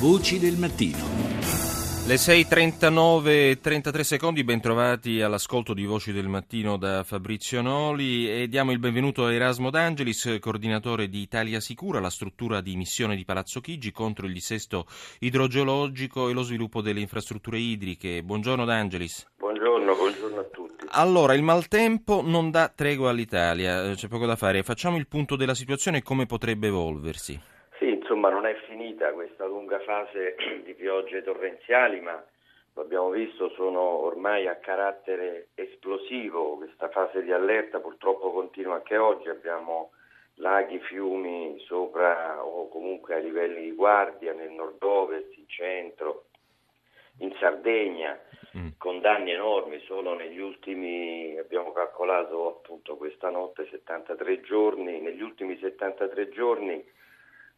Voci del mattino. Le 6.39 e 33 secondi, bentrovati all'ascolto di Voci del Mattino da Fabrizio Noli e diamo il benvenuto a Erasmo D'Angelis, coordinatore di Italia Sicura, la struttura di missione di Palazzo Chigi contro il dissesto idrogeologico e lo sviluppo delle infrastrutture idriche. Buongiorno D'Angelis. Buongiorno, buongiorno a tutti. Allora, il maltempo non dà tregua all'Italia, c'è poco da fare. Facciamo il punto della situazione e come potrebbe evolversi. Sì, insomma non è finita questa lunga fase di piogge torrenziali, ma lo abbiamo visto, sono ormai a carattere esplosivo. Questa fase di allerta purtroppo continua anche oggi. Abbiamo laghi, fiumi sopra o comunque a livelli di guardia nel nord-ovest, in centro, in Sardegna, mm. con danni enormi. Solo negli ultimi, abbiamo calcolato appunto questa notte 73 giorni, negli ultimi 73 giorni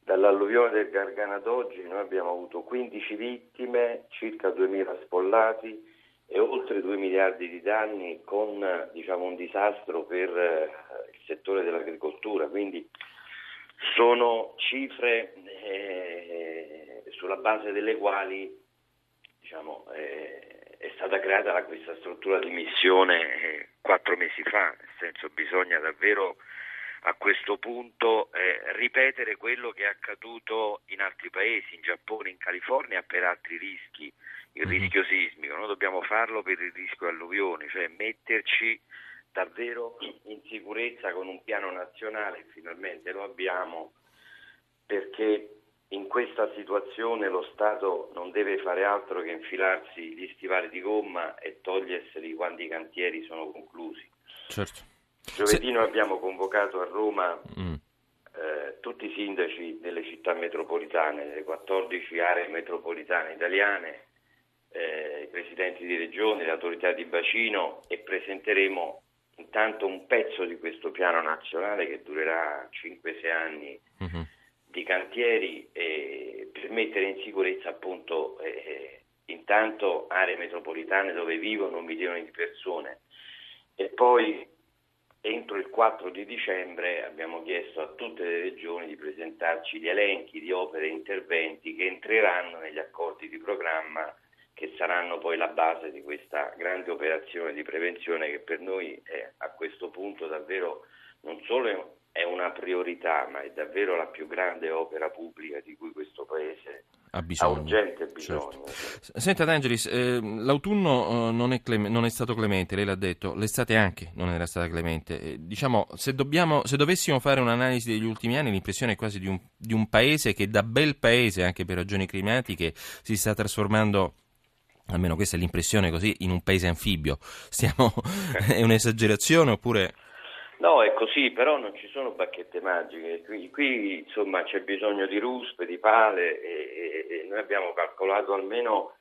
Dall'alluvione del Gargano ad oggi noi abbiamo avuto 15 vittime, circa 2.000 spollati e oltre 2 miliardi di danni con diciamo, un disastro per eh, il settore dell'agricoltura. Quindi sono cifre eh, sulla base delle quali diciamo, eh, è stata creata questa struttura di missione eh, quattro mesi fa, nel senso bisogna davvero a questo punto eh, ripetere quello che è accaduto in altri paesi, in Giappone, in California per altri rischi, il mhm. rischio sismico, noi dobbiamo farlo per il rischio alluvione, cioè metterci davvero in sicurezza con un piano nazionale, finalmente lo abbiamo, perché in questa situazione lo Stato non deve fare altro che infilarsi gli stivali di gomma e toglierseli quando i cantieri sono conclusi. Certo. Giovedì noi abbiamo convocato a Roma mm. eh, tutti i sindaci delle città metropolitane, delle 14 aree metropolitane italiane, eh, i presidenti di regione, le autorità di bacino e presenteremo intanto un pezzo di questo piano nazionale che durerà 5-6 anni mm-hmm. di cantieri eh, per mettere in sicurezza appunto eh, intanto aree metropolitane dove vivono milioni di persone e poi Entro il 4 di dicembre abbiamo chiesto a tutte le regioni di presentarci gli elenchi di opere e interventi che entreranno negli accordi di programma che saranno poi la base di questa grande operazione di prevenzione che per noi è a questo punto davvero non solo è una priorità, ma è davvero la più grande opera pubblica di cui questo Paese ha, bisogno. ha urgente bisogno. Certo. Senta D'Angelis, eh, l'autunno non, è clem- non, è stato clemente, lei l'ha detto, l'estate anche non era stata clemente. Eh, diciamo, se, dobbiamo, se, dovessimo fare un'analisi degli ultimi anni, l'impressione è quasi di un, di un paese che da bel paese, anche per ragioni climatiche, si sta trasformando almeno questa è l'impressione così, in un paese anfibio. Stiamo, è un'esagerazione oppure... No, è così, però non ci sono bacchette magiche. Qui, qui insomma, c'è bisogno di ruspe, di pale e, e, e, noi abbiamo calcolato almeno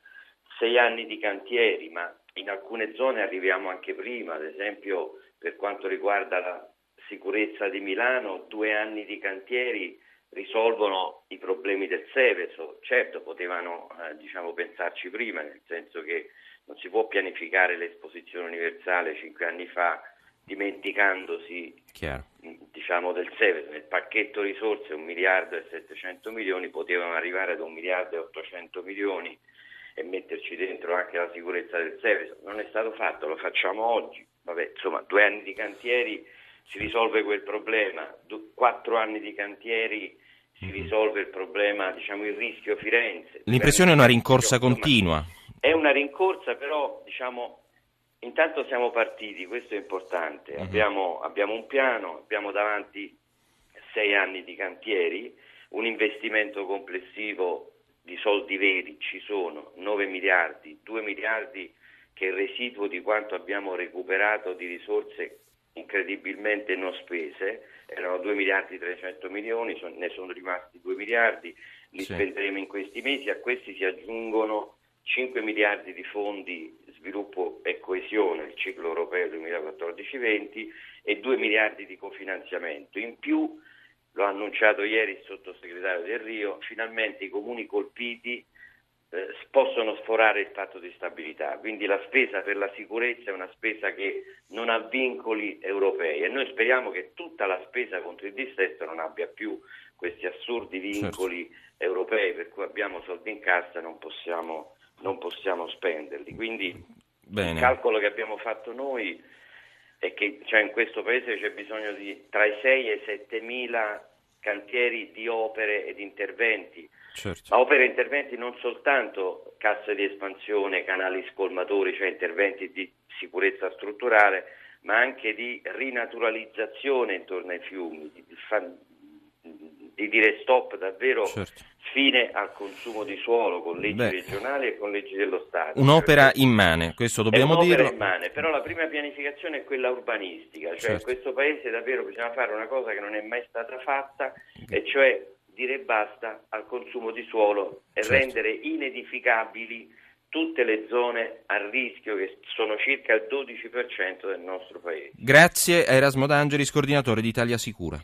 sei anni di cantieri, ma in alcune zone arriviamo anche prima, ad esempio per quanto riguarda la sicurezza di Milano, due anni di cantieri risolvono i problemi del Seveso. Certo, potevano eh, diciamo, pensarci prima, nel senso che non si può pianificare l'esposizione universale cinque anni fa dimenticandosi diciamo, del Seveso. Nel pacchetto risorse 1 miliardo e 700 milioni potevano arrivare ad 1 miliardo e 800 milioni e metterci dentro anche la sicurezza del Seveso. Non è stato fatto, lo facciamo oggi. Vabbè, insomma, due anni di cantieri si risolve quel problema, quattro anni di cantieri si mhm. risolve il problema, diciamo, il rischio Firenze. L'impressione è una rincorsa continua. È una rincorsa, però, diciamo, Intanto siamo partiti, questo è importante, mm-hmm. abbiamo, abbiamo, un piano, abbiamo davanti sei anni di cantieri, un investimento complessivo di soldi veri ci sono, 9 miliardi, 2 miliardi che è il residuo di quanto abbiamo recuperato di risorse incredibilmente non spese, erano 2 miliardi 300 milioni, ne sono rimasti 2 miliardi, li sì. spenderemo in questi mesi, a questi si aggiungono 5 miliardi di fondi sviluppo e coesione, il ciclo europeo 2014-20 e 2 miliardi di cofinanziamento. In più, lo ha annunciato ieri il sottosegretario Del Rio, finalmente i comuni colpiti eh, possono sforare il patto di stabilità, quindi la spesa per la sicurezza è una spesa che non ha vincoli europei e noi speriamo che tutta la spesa contro il dissesto non abbia più questi assurdi vincoli certo. europei per cui abbiamo soldi in cassa e non possiamo, non possiamo spenderli. Quindi Bene. il calcolo che abbiamo fatto noi è che cioè, in questo paese c'è bisogno di tra i 6 e i 7 mila cantieri di opere ed interventi, certo. ma opere e interventi non soltanto casse di espansione, canali scolmatori, cioè interventi di sicurezza strutturale, ma anche di rinaturalizzazione intorno ai fiumi, di, di dire stop davvero certo. Fine al consumo di suolo con leggi Beh, regionali e con leggi dello Stato. Un'opera cioè, immane, questo dobbiamo è dirlo. immane, però la prima pianificazione è quella urbanistica, cioè certo. in questo paese davvero bisogna fare una cosa che non è mai stata fatta, e cioè dire basta al consumo di suolo e certo. rendere inedificabili tutte le zone a rischio che sono circa il 12% del nostro paese. Grazie a Erasmo D'Angelis, coordinatore di Italia Sicura.